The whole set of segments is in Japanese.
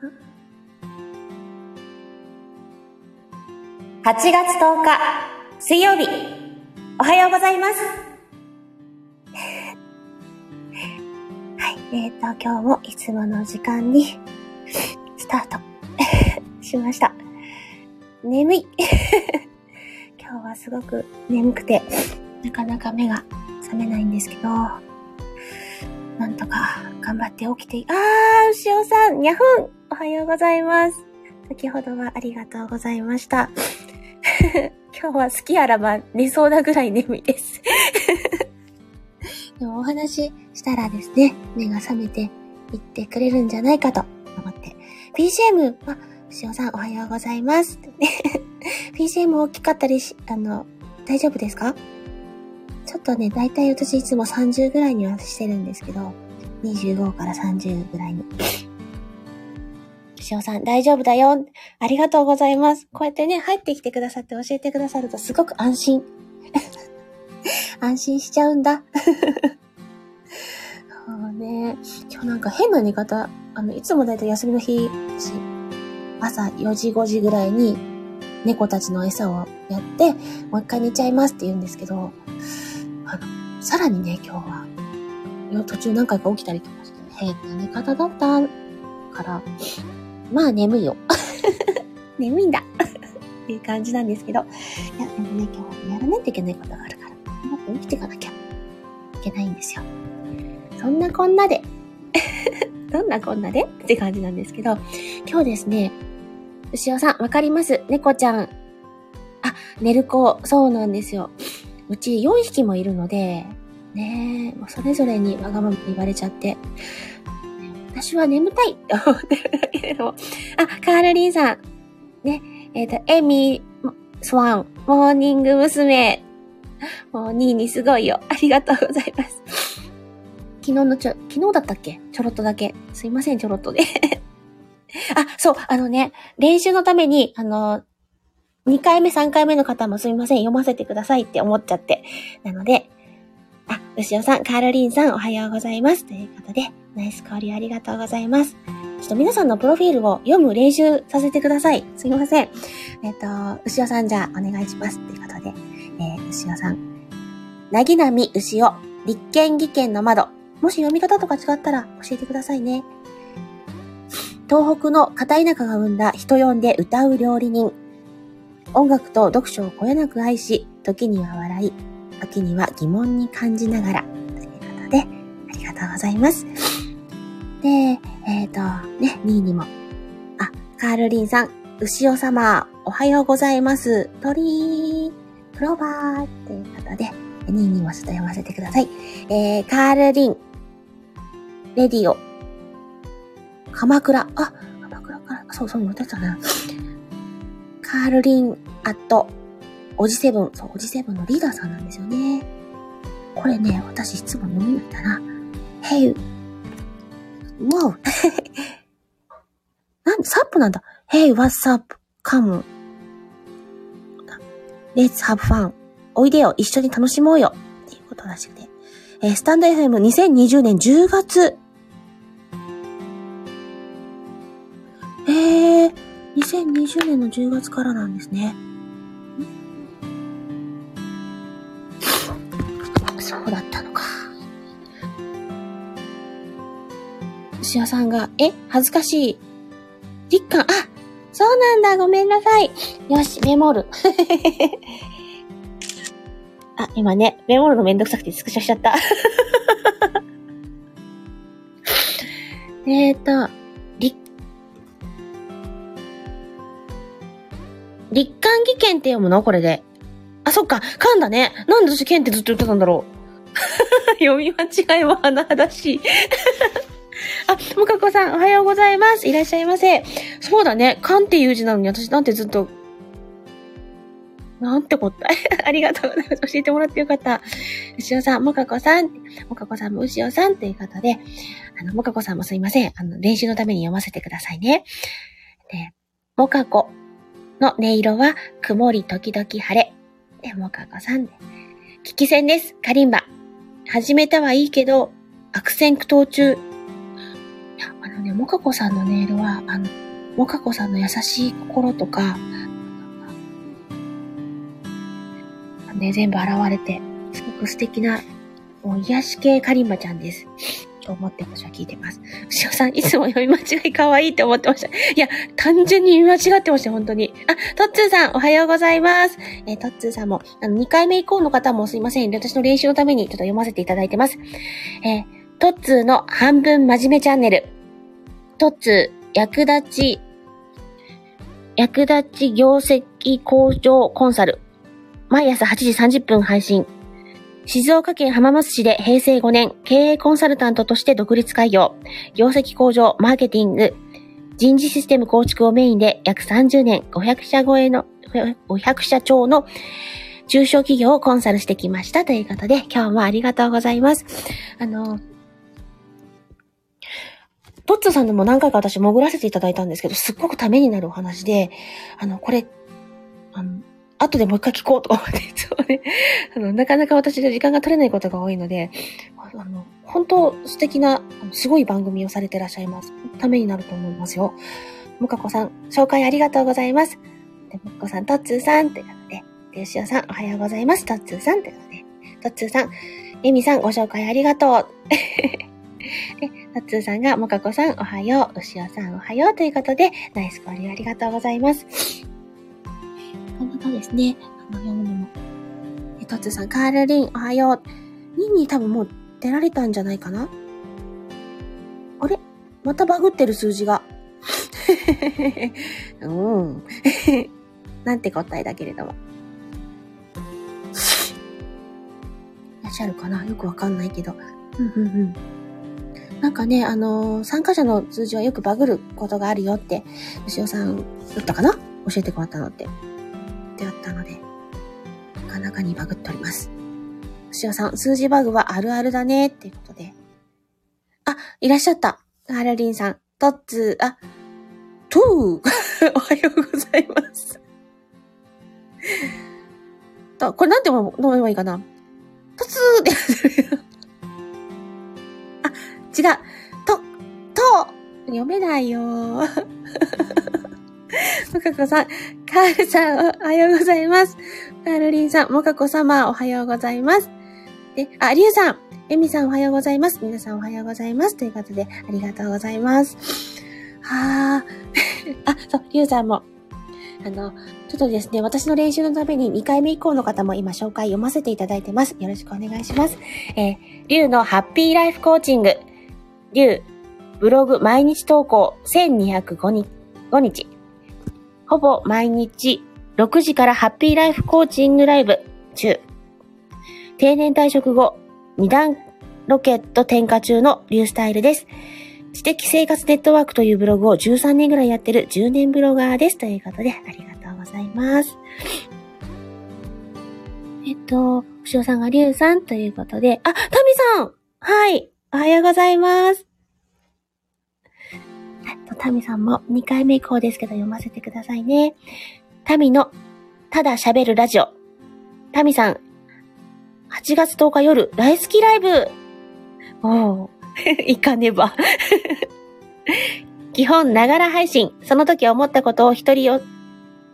8月10日、水曜日、おはようございます。はい、えーと、今日もいつもの時間に、スタートしました。眠い今日はすごく眠くて、なかなか目が覚めないんですけど、なんとか頑張って起きて、あー、牛尾さん、にゃふんはようございます。先ほどはありがとうございました。今日は好きあらば寝そうなぐらい眠いです でもお話ししたらですね、目が覚めていってくれるんじゃないかと思って。PCM、あ、牛尾さんおはようございます。PCM 大きかったりし、あの、大丈夫ですか？ちょっとね、だいたい私いつも30ぐらいにはしてるんですけど、25から30ぐらいに。しおさん、大丈夫だよ。ありがとうございます。こうやってね、入ってきてくださって教えてくださるとすごく安心。安心しちゃうんだ。そうね。今日なんか変な寝方、あの、いつもだいたい休みの日、朝4時5時ぐらいに猫たちの餌をやって、もう一回寝ちゃいますって言うんですけど、あの、さらにね、今日は、途中何回か起きたりとかして、変な寝方だったから、まあ眠いよ。眠いんだ。っ ていう感じなんですけど、いや、でもね、今日はやらないといけないことがあるから、もっと生きていかなきゃ。いけないんですよ。そんなこんなで。どんなこんなで？って感じなんですけど、今日ですね、牛尾さん、わかります。猫ちゃん。あ、寝る子、そうなんですよ。うち4匹もいるので、ねえ、もうそれぞれにわがまま言われちゃって、私は眠たいって 思ってるんだけれども。あ、カールリンさん。ね、えっ、ー、と、エミ、スワン、モーニング娘。もう2位にすごいよ。ありがとうございます。昨日のちょ、昨日だったっけ？ちょろっとだけ。すいません、ちょろっとで。あ、そう、あのね、練習のために、あの、2回目、3回目の方もすみません、読ませてくださいって思っちゃって。なので、あ、牛尾さん、カールリンさん、おはようございます。ということで、ナイス交流ありがとうございます。ちょっと皆さんのプロフィールを読む練習させてください。すいません。えっ、ー、と、牛尾さんじゃあお願いします。ということで、えー、牛尾さん。なぎなみ牛尾、立憲技研の窓。もし読み方とか違ったら教えてくださいね。東北の片田舎が生んだ人呼んで歌う料理人。音楽と読書をこよなく愛し、時には笑い、時には疑問に感じながら、ということで、ありがとうございます。で、えっ、ー、と、ね、2位にも、あ、カールリンさん、牛尾様、おはようございます。鳥、クローバー、ということで、2位にもちょっと読ませてください。えー、カールリン、レディオ、鎌倉、あ、鎌倉から、そうそう、言ってたな。カールリン、アット、おじセブン、そう、おじセブンのリーダーさんなんですよね。これね、私いつも読みるんだな。Hey, wow! なんサップなんだ。Hey, what's up? Come. Let's have fun. おいでよ、一緒に楽しもうよ。っていうことらしくて。えー、スタンド FM2020 年10月。えー、2020年の10月からなんですね。そうだったのか。牛尾さんが、え恥ずかしい。立感、あそうなんだ、ごめんなさい。よし、メモる。あ、今ね、メモるのめんどくさくてスクショしちゃった。えっと、立漢技研って読むの？これで。あ、そっか。噛んだね。なんで私剣ってずっと言ってたんだろう。読み間違いは甚だしい。あ、もかこさん、おはようございます。いらっしゃいませ。そうだね。勘っていう字なのに私なんてずっと、なんて答え。ありがとうございます。教えてもらってよかった。牛尾さん、もかこさん、もかこさんも牛尾さんという方で、あの、もかこさんもすいません。あの、練習のために読ませてくださいね。で、もかこの音色は曇り時々晴れ。でもかこさんで。聞き戦です。カリンバ。始めたはいいけど、悪戦苦闘中。あのね、もかこさんのネイルは、あの、もかこさんの優しい心とか、ね、全部現れて、すごく素敵な、もう癒し系カリンバちゃんです。と思って私は聞いてます。牛尾さん、いつも読み間違い可愛いって思ってました。いや、単純に読み間違ってました、本当に。あ、トッツーさん、おはようございます。えー、トッツーさんも、あの、2回目以降の方もすいません。私の練習のためにちょっと読ませていただいてます。えー、トッツーの半分真面目チャンネル。トッツー、役立ち、役立ち業績向上コンサル。毎朝8時30分配信。静岡県浜松市で平成5年、経営コンサルタントとして独立開業、業績向上、マーケティング、人事システム構築をメインで約30年、500社超えの、500社超の中小企業をコンサルしてきましたということで、今日もありがとうございます。あの、トッツーさんでも何回か私潜らせていただいたんですけど、すっごくためになるお話で、あの、これ、あの、後でもう一回聞こうと思って、そうね、あの、なかなか私で時間が取れないことが多いので、あの、本当素敵な、すごい番組をされてらっしゃいます。ためになると思いますよ。むかこさん、紹介ありがとうございます。で、むかこさん、とっつーさんってことで、で、しおさん、おはようございます。とっつーさんってことで、とっつーさん、えみさん、ご紹介ありがとう。で、とっつーさんが、もかこさん、おはよう。うしおさん、おはよう。ということで、ナイス交流ありがとうございます。なかなかですね、あの、読むのも。え、トツさん、カールリン、おはよう。ニンニー多分もう出られたんじゃないかな？あれ？またバグってる数字が。うん。なんて答えだけれども。いらっしゃるかな？よくわかんないけど。うんうんうん。なんかね、あのー、参加者の数字はよくバグることがあるよって、牛尾さん、だったかな？教えてもらったのって。ってあったので、なかなかにバグっております。牛尾さん、数字バグはあるあるだね、っていうことで。あ、いらっしゃった。ハラリンさん、トッツー、あ、トゥー おはようございます。と、これなんて読めばいいかな？トツーってあ、違う。と、と、読めないよ。もかこさん、カールさん、おはようございます。カールリンさん、もかこ様、おはようございます。で、あ、りゅうさん、エミさん、おはようございます。皆さん、おはようございます。ということで、ありがとうございます。はー。あ、そう、りゅうさんも、あの、ちょっとですね、私の練習のために2回目以降の方も今紹介読ませていただいてます。よろしくお願いします。えー、りゅうのハッピーライフコーチング、りゅう、ブログ毎日投稿1205日、5日、ほぼ毎日6時からハッピーライフコーチングライブ中。定年退職後、二段ロケット転化中のリュースタイルです。知的生活ネットワークというブログを13年ぐらいやってる10年ブロガーです。ということで、ありがとうございます。えっと、しおさんがりゅうさんということで、あ、タミさんはい、おはようございます。と、タミさんも2回目以降ですけど読ませてくださいね。タミのただ喋るラジオ。タミさん、8月10日夜、大好きライブおー、いかねば。基本、ながら配信。その時思ったことを一人お、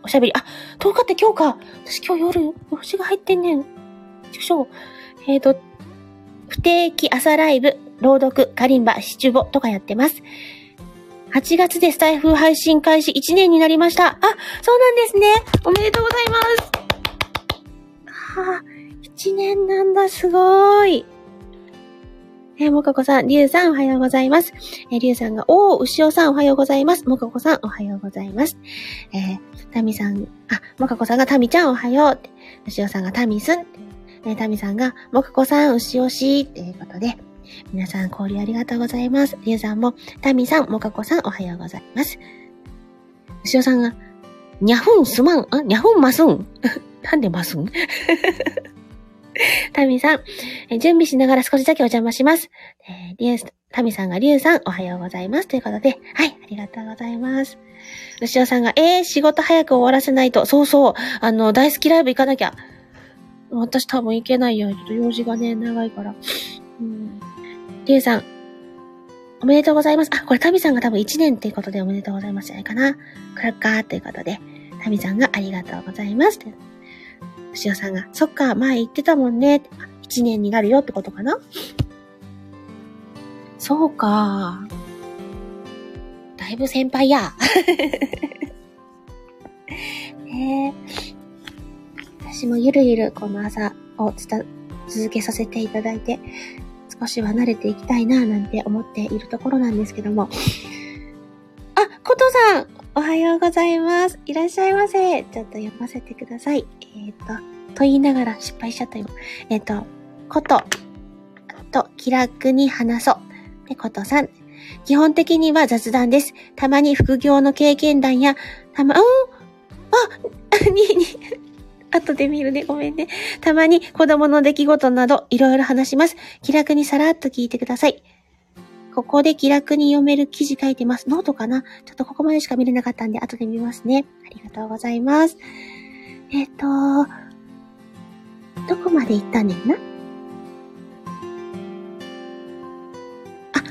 おしゃべり。あ、10日って今日か。私今日夜、星が入ってんねん。畜生。えっ、ー、と、不定期朝ライブ、朗読、カリンバ、シチュボとかやってます。8月でスタイフ配信開始1年になりました。あ、そうなんですね。おめでとうございます。はあ、1年なんだ、すごーい。えー、もかこさん、りゅうさん、おはようございます。えー、りゅうさんが、おー、うしおさん、おはようございます。もかこさん、おはようございます。えー、たみさん、あ、もかこさんが、たみちゃん、おはよう。うしおさんが、たみすん。えー、たみさんが、もかこさん、うしおし、っていうことで、皆さん、交流ありがとうございます。りゅうさんも、たみさん、もかこさん、おはようございます。うしおさんが、にゃふんすまん、あ、にゃふんますん。なんでますんタミさん、え準備しながら少しだけお邪魔します。えー、リュウ、タミさんがリュウさん、おはようございます。ということで、はい、ありがとうございます。牛尾さんが、えー、仕事早く終わらせないと、そうそう、あの、大好きライブ行かなきゃ。私多分行けないよ。ちょっと用事がね、長いから。うん。リュウさん、おめでとうございます。あ、これタミさんが多分1年っていうことでおめでとうございますじゃないかな。クラッカーということで、タミさんがありがとうございます。牛尾さんが、そっか、前言ってたもんね。1年になるよってことかなそうか。だいぶ先輩や。え私もゆるゆるこの朝をつた続けさせていただいて、少しは慣れていきたいななんて思っているところなんですけども。あ、ことさんおはようございます。いらっしゃいませ。ちょっと読ませてください。えっ、ー、と、と言いながら失敗しちゃったよ。えっ、ー、と、こと、と気楽に話そう。で、ことさん。基本的には雑談です。たまに副業の経験談や、たま、うんあ、に、に、後で見るね。ごめんね。たまに子供の出来事などいろいろ話します。気楽にさらっと聞いてください。ここで気楽に読める記事書いてます。ノートかな？ちょっとここまでしか見れなかったんで、後で見ますね。ありがとうございます。えっ、ー、と、どこまで行ったねんな？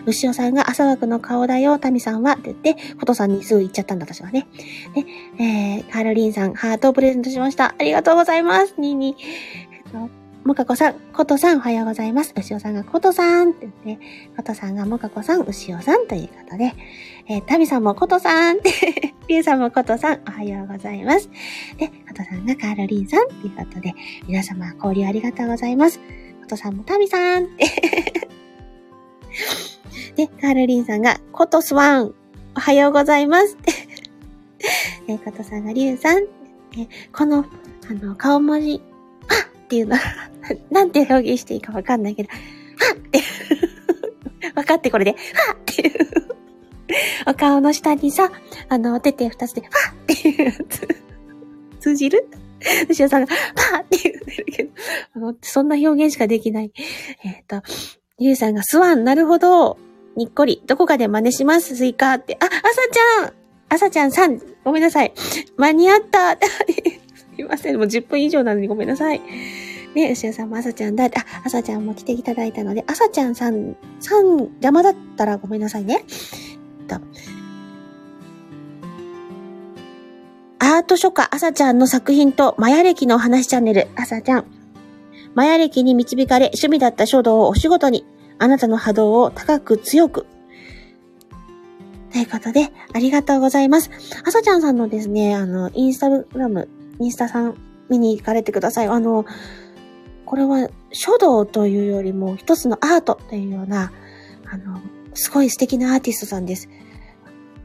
牛尾さんが朝枠の顔だよ、タミさんは、って言って、コトさんにすぐ言っちゃったんだ、私はね。で、えー、カールリンさん、ハートをプレゼントしました。ありがとうございます。ニーニー。もかこさん、コトさん、おはようございます。牛尾さんがコトさんって言って、コトさんがもかこさん、牛尾さんということで、えー、タミさんもコトさんってリュウさんもコトさん、おはようございます。で、コトさんがカールリンさんということで、皆様交流ありがとうございます。コトさんもタミさんってで、カールリンさんが、コトスワン、おはようございます。え、コトさんが、リュウさん、え、この、あの、顔文字、はっ！ていうの。なんて表現していいかわかんないけど、はっ！って分 かってこれで、はっ！ていう。お顔の下にさ、あの、手手二つで、はっ！っていうやつ。通じる？牛尾さんが、はっ！って言ってるけど、そんな表現しかできない。えっ、ー、と、リュウさんが、スワン、なるほど。にっこり。どこかで真似します、スイカって。あ、朝ちゃん朝ちゃんさん、ごめんなさい。間に合った すいません。もう10分以上なのにごめんなさい。ね、牛尾さんも朝ちゃんだって、あ、朝ちゃんも来ていただいたので、朝ちゃんさん、さん、邪魔だったらごめんなさいね。とアート書家朝ちゃんの作品とマヤ歴のお話チャンネル、朝ちゃん。マヤ歴に導かれ趣味だった書道をお仕事に、あなたの波動を高く強く。ということで、ありがとうございます。あさちゃんさんのですね、あの、インスタグラム、インスタさん見に行かれてください。あの、これは書道というよりも一つのアートというような、あの、すごい素敵なアーティストさんです。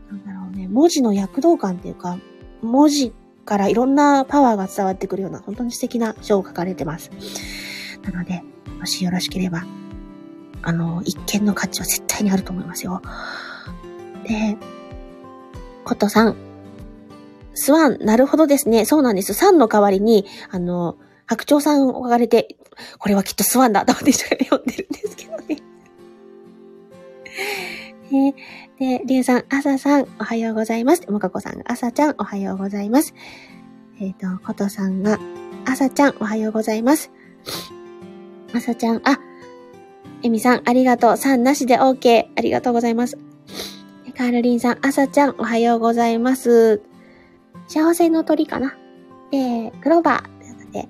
なんだろうね、文字の躍動感っていうか、文字からいろんなパワーが伝わってくるような、本当に素敵な書を書かれてます。なので、もしよろしければ、あの、一見の価値は絶対にあると思いますよ。で、ことさん。スワン、なるほどですね。そうなんです。サンの代わりに、あの、白鳥さんを書かれて、これはきっとスワンだと思って読んでるんですけどね。ねで、りゅうさん、あささん、おはようございます。もかこさんが、あさちゃん、おはようございます。えっ、ー、と、ことさんが、あさちゃん、おはようございます。あさちゃん、あ、エミさん、ありがとう。さんなしで OK。ありがとうございます。カールリンさん、あさちゃん、おはようございます。幸せの鳥かなで、クローバー。ということで、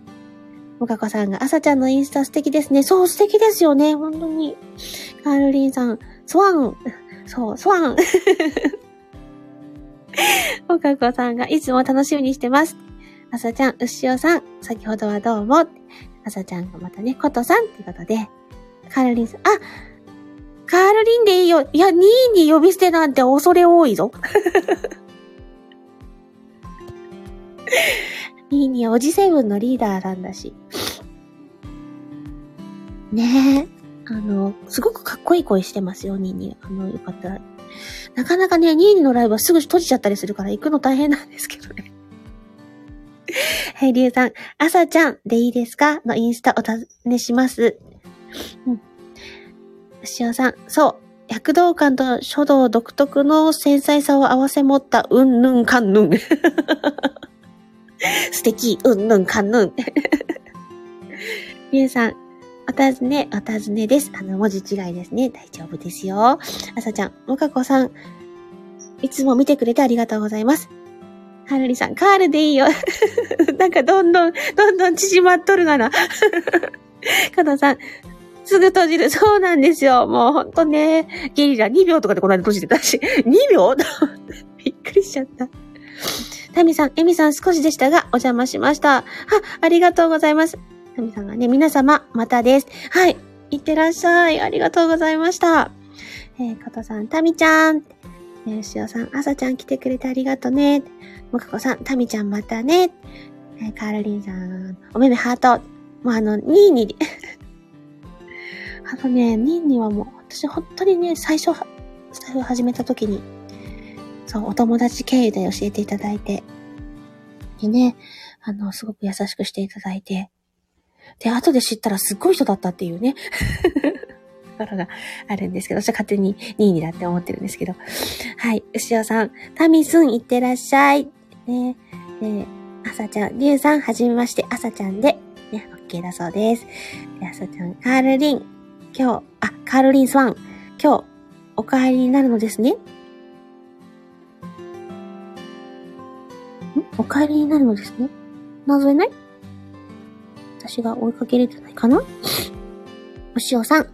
もかこさんが、あさちゃんのインスタ素敵ですね。そう、素敵ですよね。本当に。カールリンさん、スワン。そう、スワン。もかこさんが、いつも楽しみにしてます。あさちゃん、うしおさん、先ほどはどうも。あさちゃんがまたね、ことさんってことで、カールリンさん、あカールリンでいいよ。いや、2位に呼び捨てなんて恐れ多いぞ。2位におじセブンのリーダーなんだし。ねえ。あの、すごくかっこいい声してますよ、ニーニー。あの、よかったら。なかなかね、ニーニーのライブはすぐ閉じちゃったりするから行くの大変なんですけどね。はい、リュウさん、朝ちゃんでいいですかのインスタお尋ねします。うん。牛尾さん、そう。躍動感と書道独特の繊細さを合わせ持ったうんぬんかんぬん。素敵、うんぬんかんぬん。りゅうさん、お尋ね、お尋ねです。あの、文字違いですね。大丈夫ですよ。あさちゃん、もかこさん、いつも見てくれてありがとうございます。はるりさん、カールでいいよ。なんかどんどん、どんどん縮まっとるがな。かのさん、すぐ閉じる。そうなんですよ。もうほんとね、ゲリラ2秒とかでこの間閉じてたし、2秒？びっくりしちゃった。タミさん、エミさん少しでしたが、お邪魔しました。は、ありがとうございます。タミさんがね、皆様、またです。はい。いってらっしゃい。ありがとうございました。えー、加藤さん、タミちゃん。えー、しおさん、あさちゃん来てくれてありがとうね。もかこさん、タミちゃんまたね。えー、カールリンさん、おめめハート。もうあの、2位に、あのね、2位にはもう、私本当にね、最初、スタイフ始めた時に、そう、お友達経由で教えていただいて、でね、あの、すごく優しくしていただいて、で、後で知ったらすっごい人だったっていうね、ところがあるんですけど、私は勝手に2位にだって思ってるんですけど。はい、牛尾さん、タミスンいってらっしゃい。ね、ね、あさちゃん、りゅうさん、はじめまして、あさちゃんで、ね、OK だそうです。で、あさちゃん、カールリン、今日、あ、カールリンスワン、今日、お帰りになるのですね。ん？お帰りになるのですね？謎えない？私が追いかけれてないかな？お塩さん。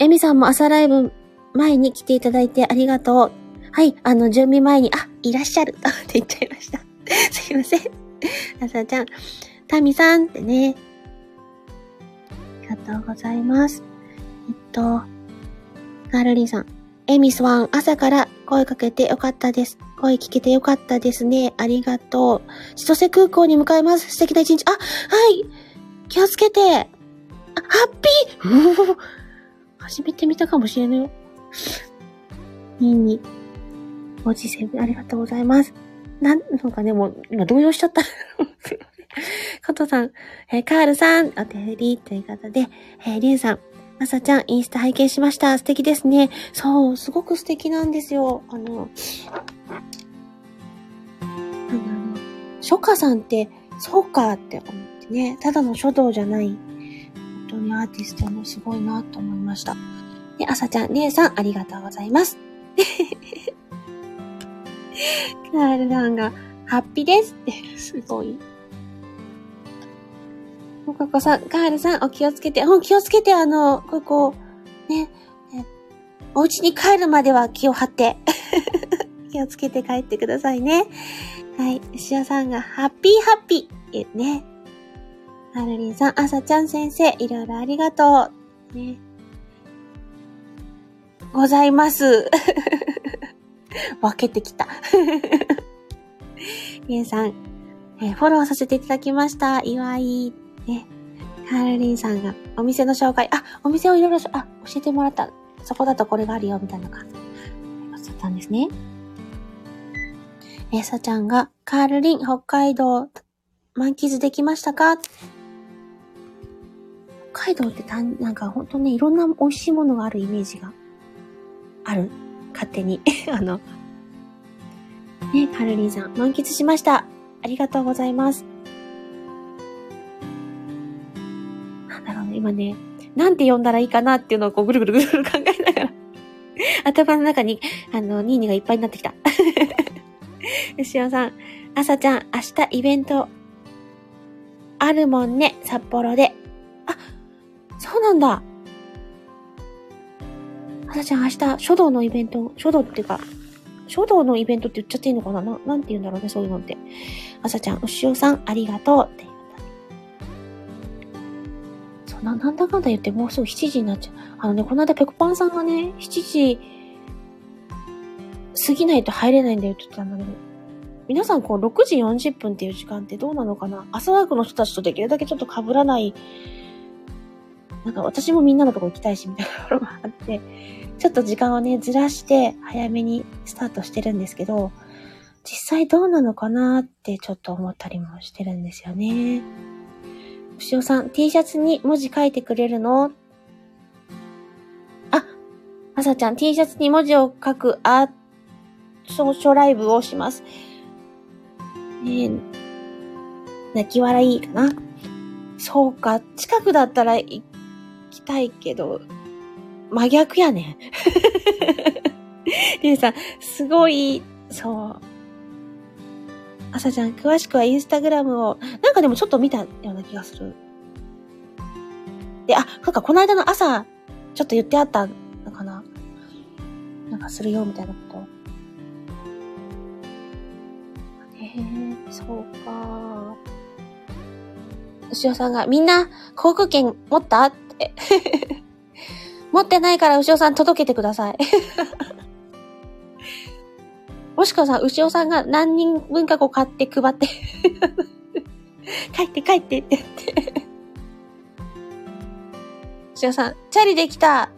エミさんも朝ライブ前に来ていただいてありがとう。はい、あの、準備前に、あ、いらっしゃる って言っちゃいました。すいません。朝ちゃん。タミさんってね。ありがとうございます。えっと、ガールリンさん。エミスワン、朝から声かけてよかったです。声聞けてよかったですね。ありがとう。千歳空港に向かいます。素敵な一日。あ、はい。気をつけて。あ、ハッピー初めて見たかもしれないよ。ニンニ。おじせありがとうございます。なん、なんかね、もう、今動揺しちゃった。加藤さん、えー、カールさん、お手振りということで、えー、リュウさん、まさちゃん、インスタ拝見しました。素敵ですね。そう、すごく素敵なんですよ。あの、あの、初夏さんって、そうかって思ってね、ただの書道じゃない、本当にアーティストもすごいなと思いました。で、あさちゃん、りえさん、ありがとうございます。カールランが、ハッピーですって、すごい。もかこさん、カールさん、お気をつけて、うん、気をつけて、あの、ここ、ね、お家に帰るまでは気を張って、気をつけて帰ってくださいね。はい。牛尾さんが、ハッピーハッピーってね。ハルリンさん、あさちゃん先生、いろいろありがとう。ね。ございます。分けてきた。りえさん、え、フォローさせていただきました。岩井。ね。カールリンさんがお店の紹介、あ、お店をいろいろ、あ、教えてもらった。そこだとこれがあるよ、みたいなのが、だったんですね。えさちゃんが、カールリン、北海道、満喫できましたか？海道ってたん、なんかほんとね、いろんな美味しいものがあるイメージがある。勝手に。あの、ね、カルリンさん、満喫しました。ありがとうございます。なんだろうね今ね、なんて呼んだらいいかなっていうのをこうぐるぐるぐるぐる考えながら 頭の中に、あの、ニーニーがいっぱいになってきた。吉尾さん、朝ちゃん、明日イベント、あるもんね、札幌で。そうなんだ。朝ちゃん、明日、書道のイベント、書道っていうか、書道のイベントって言っちゃっていいのかな？ななんて言うんだろうね、そういうのって。朝ちゃん、牛尾さん、ありがとうってそん。な、なんだかんだ言ってもうすぐ7時になっちゃう。あのね、この間ペコパンさんがね、7時過ぎないと入れないんだよって言ってたんだけど、皆さんこう6時40分っていう時間ってどうなのかな？朝ワークの人たちとできるだけちょっと被らない、なんか私もみんなのとこ行きたいしみたいなところがあって、ちょっと時間をね、ずらして早めにスタートしてるんですけど、実際どうなのかなってちょっと思ったりもしてるんですよね。しおさん、T シャツに文字書いてくれるの？あ、あさちゃん、T シャツに文字を書くアート書ライブをします。ねえ、泣き笑いかなそうか、近くだったら行きたいけど、真逆やねん。リュウさん、すごい、そう。朝ちゃん、詳しくはインスタグラムを、なんかでもちょっと見たような気がする。で、あ、なんかこの間の朝、ちょっと言ってあったのかななんかするよ、みたいなこと。へえ、そうか。牛尾さんが、みんな、航空券持った？って。持ってないから牛尾さん届けてください。もしくはさ、牛尾さんが何人分かこう買って配って 帰って帰ってって言って牛尾さん、チャリで来た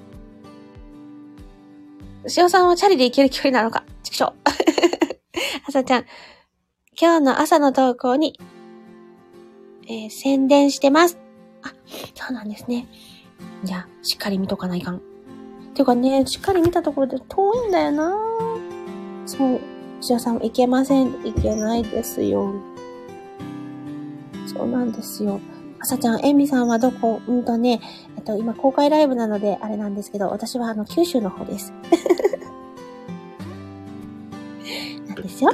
牛尾さんはチャリで行ける距離なのかちくしょう。朝ちゃん、今日の朝の投稿に、えー、宣伝してます。あ、そうなんですね。じゃあ、しっかり見とかないかん。ていうかね、しっかり見たところで遠いんだよなそう。牛尾さんも行けません。行けないですよ。そうなんですよ。あさちゃん、えみさんはどこ？うんとね、えっと、今公開ライブなのであれなんですけど、私はあの、九州の方です。なんですよ。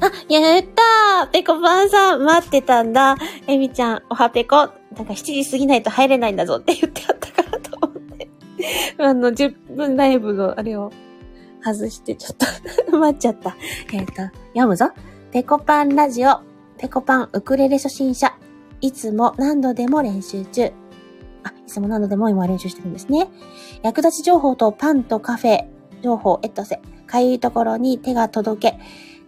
あ、やったーペコパンさん、待ってたんだ。えみちゃん、おはぺこ。なんか7時過ぎないと入れないんだぞって言ってあったからと思って。あの、10分ライブのあれを外してちょっと 待っちゃった。えっ、ー、と、読むぞ。ペコパンラジオペコパンウクレレ初心者。いつも何度でも練習中。あ、いつも何度でも今練習してるんですね。役立ち情報とパンとカフェ情報エットセ。かゆいところに手が届け。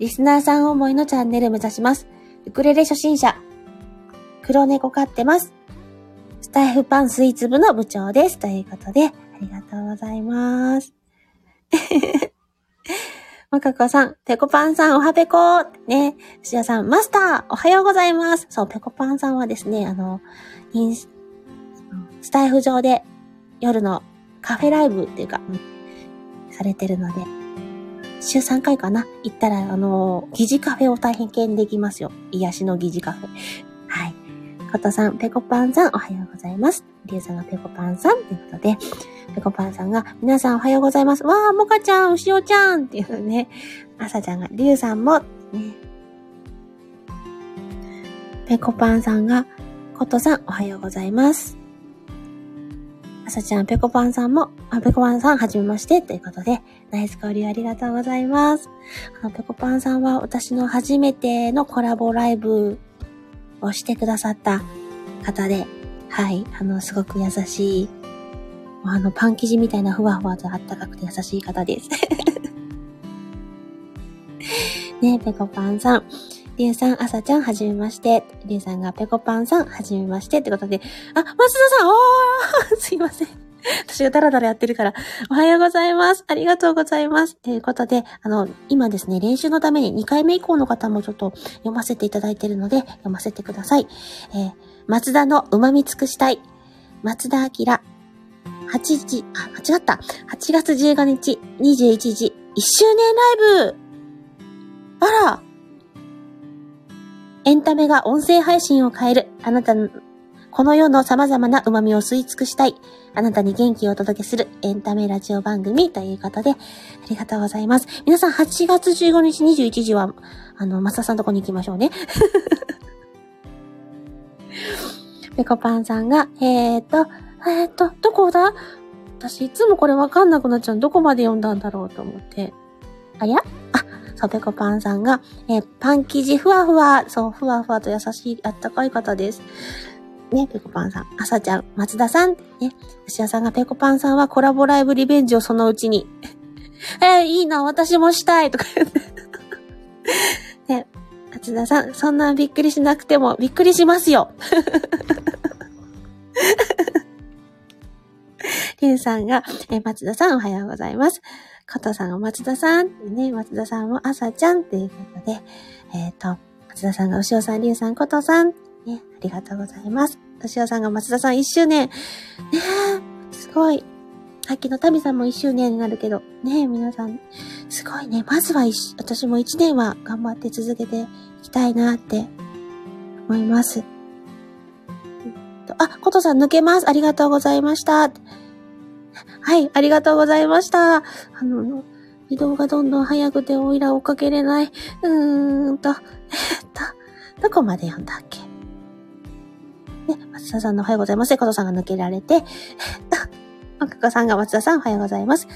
リスナーさん思いのチャンネル目指します。ウクレレ初心者。黒猫飼ってます。スタイフパンスイーツ部の部長です。ということで、ありがとうございます。まかこさん、ペコパンさん、おはぺこね、しやさん、マスター、おはようございます。そう、ペコパンさんはですね、あの、インス、スタイフ上で夜のカフェライブっていうか、されてるので、週3回かな行ったら、あの、疑似カフェを大変見できますよ。癒しの疑似カフェ。ことさん、ペコパンさん、おはようございます。リュウさんがペコパンさんということで、ペコパンさんが、皆さんおはようございます。わー、モカちゃん、牛尾ちゃんっていうね、朝ちゃんが、リュウさんも、ね、ペコパンさんが、コトさん、おはようございます。朝ちゃん、ペコパンさんも、あ、ペコパンさん、はじめまして、ということで、ナイス交流ありがとうございます。あの、ペコパンさんは、私の初めてのコラボライブをしてくださった方で、はい、あの、すごく優しいあの、パン生地みたいなふわふわとあったかくて優しい方です。ねえペコパンさん。りゅうさん、あさちゃん、はじめまして。りゅうさんがぺこぱんさん、はじめまして。ってことで、あ、松田さん、おー すいません。私がダラダラやってるから、おはようございます。ありがとうございます。ということで、あの、今ですね、練習のために2回目以降の方もちょっと読ませていただいてるので、読ませてください。えー、松田の旨味尽くしたい。松田明、8時、あ、間違った。8月15日、21時、1周年ライブあらエンタメが音声配信を変える。あなたの、この世の様々な旨味を吸い尽くしたい。あなたに元気をお届けするエンタメラジオ番組ということで、ありがとうございます。皆さん8月15日21時は、あの、マサさんとこに行きましょうね。ペコパンさんが、えーと、えー、っと、どこだ？私いつもこれわかんなくなっちゃう。どこまで読んだんだろうと思って。あやあ、そう、ペコパンさんが、えー、パン生地ふわふわ、そう、ふわふわと優しい、あったかい方です。ね、ペコパンさん。あさちゃん、松田さん。ね、牛屋さんがペコパンさんはコラボライブリベンジをそのうちに。えー、いいな、私もしたいとか言って。ね、松田さん、そんなびっくりしなくてもびっくりしますよ。リュウさんが、え松田さんおはようございます。加藤さんが松田さん、ね、松田さんも朝ちゃんということで、えっ、ー、と、松田さんが牛尾さん、リュウさん、加藤さん、ね、ありがとうございます。牛尾さんが松田さん1周年。ねえ、すごい。さっきのタミさんも1周年になるけど、ねえ、皆さん、すごいね。まずは私も1年は頑張って続けていきたいなって思います。あ、ことさん抜けます。ありがとうございました。はい、ありがとうございました。あの、移動がどんどん早くてオイラ追っかけれない。うーんと、えっと、どこまで読んだっけ？ね、松田さんのおはようございます。ことさんが抜けられて、えっと、まかこさんが松田さんおはようございます。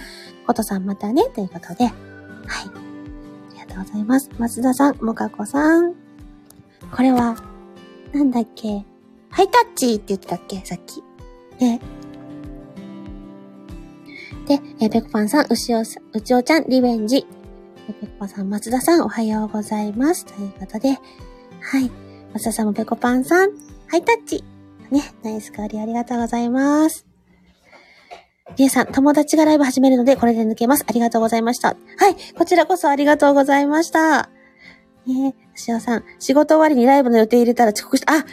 ことさんまたね、ということで、はい。ありがとうございます。松田さん、もかこさん。これは、なんだっけ？ハイタッチって言ってたっけ？さっき。ね。で、えペコパンさん、うしおさん、うちおちゃん、リベンジ。ペコパンさん、松田さん、おはようございます。ということで、はい。松田さんもペコパンさん、ハイタッチ。ね、ナイス香りありがとうございます。リエさん、友達がライブ始めるので、これで抜けます。ありがとうございました。はい、こちらこそありがとうございました。ねえ、牛尾さん、仕事終わりにライブの予定入れたら遅刻した。あ、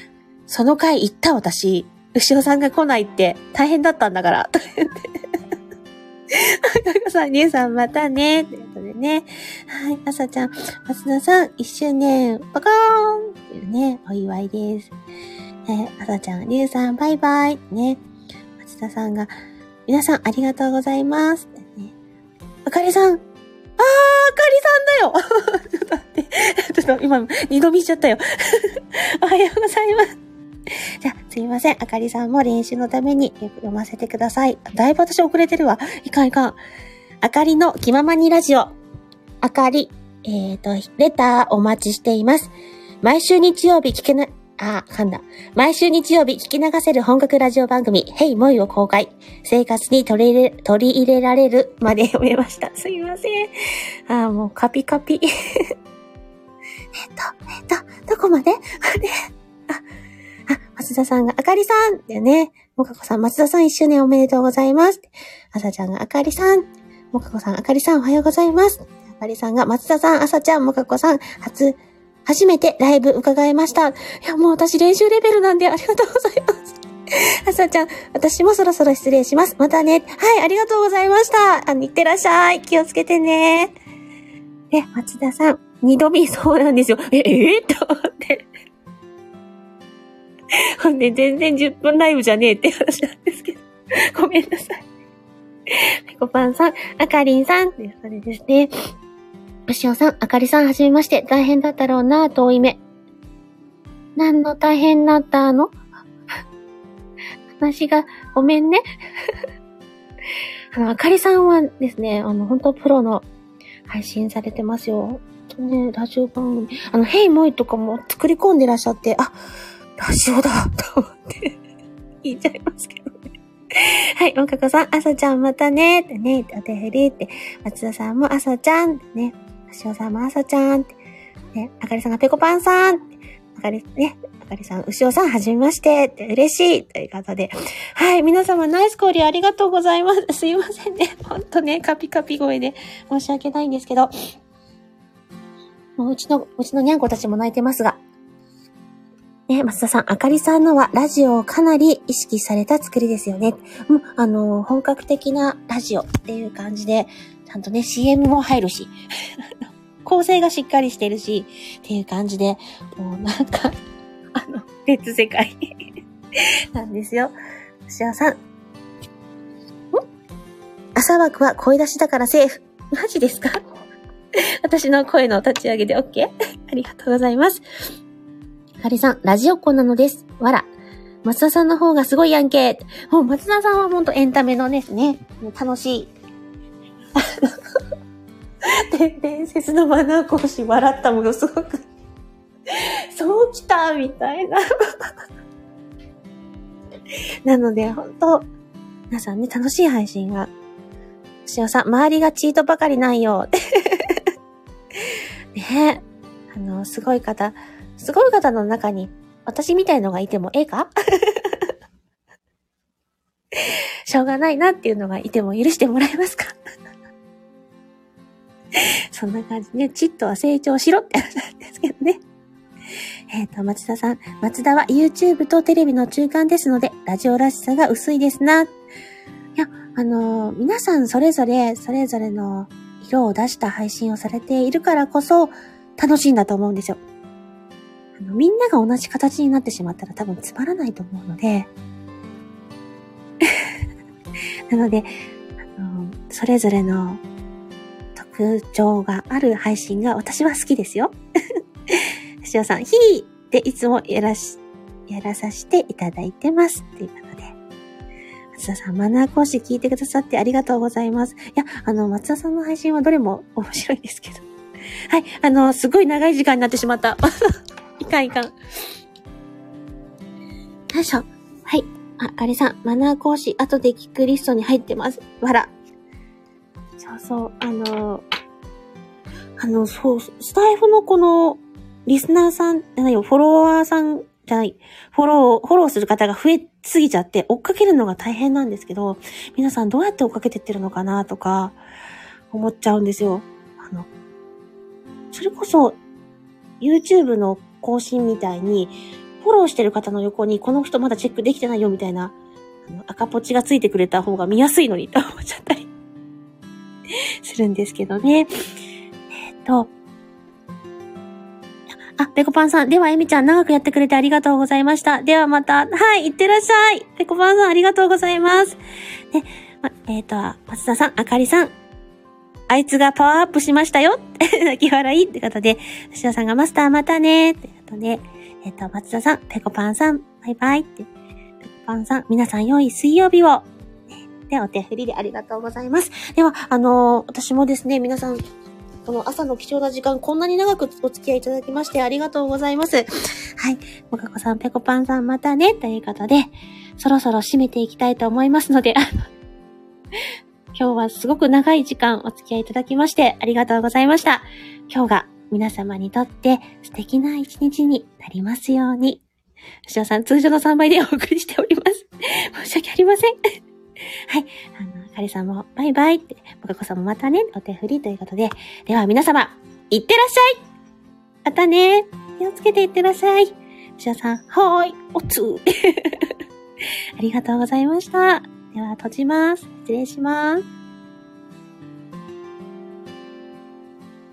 その回行った私。牛尾さんが来ないって大変だったんだから。と言って。か かさん、りえさんまたね。ということでね。はい、あさちゃん、松田さん、一周年、パカーンっていうね、お祝いです。えー、あさちゃん、りえさん、バイバイ。ね。松田さんが、皆さんありがとうございます。ね、あかりさん、あー、あかりさんだよ ちょっと待って。ちょっと今、二度見しちゃったよ。おはようございます。じゃあ、すいません。あかりさんも練習のために読ませてください。だいぶ私遅れてるわ。いかんいかん。あかりの気ままにラジオ。あかり、えっ、ー、と、レターお待ちしています。毎週日曜日聞けな、ああ、噛んだ。毎週日曜日聞き流せる本格ラジオ番組、ヘイモイを公開。生活に取り入れ、取り入れられるまで読めました。すいません。ああ、もうカピカピ。えっと、えっと、どこまで？あ、あ、松田さんが、あかりさんってね。もかこさん、松田さん一周年おめでとうございます。あさちゃんが、あかりさん。もかこさん、あかりさんおはようございます。あかりさんが、松田さん、あさちゃん、もかこさん、初、初めてライブ伺いました。いや、もう私練習レベルなんでありがとうございます。あさちゃん、私もそろそろ失礼します。またね。はい、ありがとうございました。あの、いってらっしゃい。気をつけてね。で、松田さん、二度見そうなんですよ。え、えー、と思って。ほんで、全然10分ライブじゃねえって話なんですけど。ごめんなさい。ペコパンさん、あかりんさん、ということでですね。しおさん、あかりさん、はじめまして。大変だったろうな、遠い目。何の大変だったの？話が、ごめんね。あの、あかりさんはですね、あの、本当プロの配信されてますよ。ね、ラジオ番組。あの、ヘイモイとかも作り込んでらっしゃって、あ、ラジオだ と思って言っちゃいますけどね。はい、おかこさん、あさちゃんまたねってね、お手振りって、松田さんもあさちゃんね、しおさんもあさちゃん、ね、あかりさんがぺこぱんさん、あかり、ね、あかりさん、うしおさん、はじめましてって嬉しいということで。はい、皆様ナイスコーリありがとうございます。すいませんね。ほんとね、カピカピ声で申し訳ないんですけど。もううちの、うちのにゃんこたちも泣いてますが。ね、松田さん、あかりさんのはラジオをかなり意識された作りですよね。もう、あの、本格的なラジオっていう感じで、ちゃんとね、CM も入るし、構成がしっかりしてるし、っていう感じで、もうなんか、あの、別世界 なんですよ。しおさん。ん朝枠は声出しだからセーフ。マジですか？私の声の立ち上げで OK? ありがとうございます。かりさん、ラジオっ子なのです。わら。松田さんの方がすごいやんけ。もう松田さんはほんとエンタメのですね、楽しい。で、伝説のマナー講師笑ったものすごくそうきたみたいな なので、ほんと、皆さんね、楽しい配信が。しおさん、周りがチートばかりないよ。ねえあの、すごい方、すごい方の中に、私みたいのがいてもええか？しょうがないなっていうのがいても許してもらえますか？そんな感じで、ちっとは成長しろって話なんですけどね。えっ、ー、と、松田さん。松田は YouTube とテレビの中間ですので、ラジオらしさが薄いですな。いや、あのー、皆さんそれぞれ、それぞれの色を出した配信をされているからこそ、楽しいんだと思うんですよ。あの、みんなが同じ形になってしまったら多分つまらないと思うので、なので、あの、それぞれの特徴がある配信が私は好きですよ。しおさん、ひーっていつもやらし、やらさせていただいてます。っていうことで。松田さん、マナー講師聞いてくださってありがとうございます。いや、あの、松田さんの配信はどれも面白いんですけど。はい、あの、すごい長い時間になってしまった。いかんいかん。よいしょ。はい。あ、かりさん、マナー講師、後で聞くリストに入ってます。わら。そうそう、あの、あの、そう、スタイフのこの、リスナーさん、じゃないよ、フォロワーさんじゃない、フォロー、フォローする方が増えすぎちゃって、追っかけるのが大変なんですけど、皆さんどうやって追っかけてってるのかなとか、思っちゃうんですよ。あの、それこそ、YouTube の更新みたいに、フォローしてる方の横に、この人まだチェックできてないよみたいな、あの赤ポチがついてくれた方が見やすいのにと思っちゃったりするんですけどね。えっ、と、あ、ペコパンさん。では、エミちゃん、長くやってくれてありがとうございました。ではまた、はい、いってらっしゃい。ペコパンさん、ありがとうございます。ね、ま、えっ、ー、と、松田さん、あかりさん。あいつがパワーアップしましたよ。泣き笑いってことで、吉田さんがマスターまたね。ってことで、えっ、ー、と、松田さん、ペコパンさん、バイバイって。ペコパンさん、皆さん良い水曜日を。お手振りでありがとうございます。では、あのー、私もですね、皆さん、この朝の貴重な時間、こんなに長くお付き合いいただきましてありがとうございます。はい。もかこさん、ぺこぱんさん、またね、ということで、そろそろ締めていきたいと思いますので、今日はすごく長い時間お付き合いいただきましてありがとうございました。今日が皆様にとって素敵な一日になりますように。吉田さん、通常の3倍でお送りしております。申し訳ありません。はい。あの、かりさんもバイバイって、もかこさんもまたね、お手振りということで。では皆様、いってらっしゃいまたね気をつけていってらっしゃい吉田さん、はーい、おつー ありがとうございました。では閉じます。失礼します。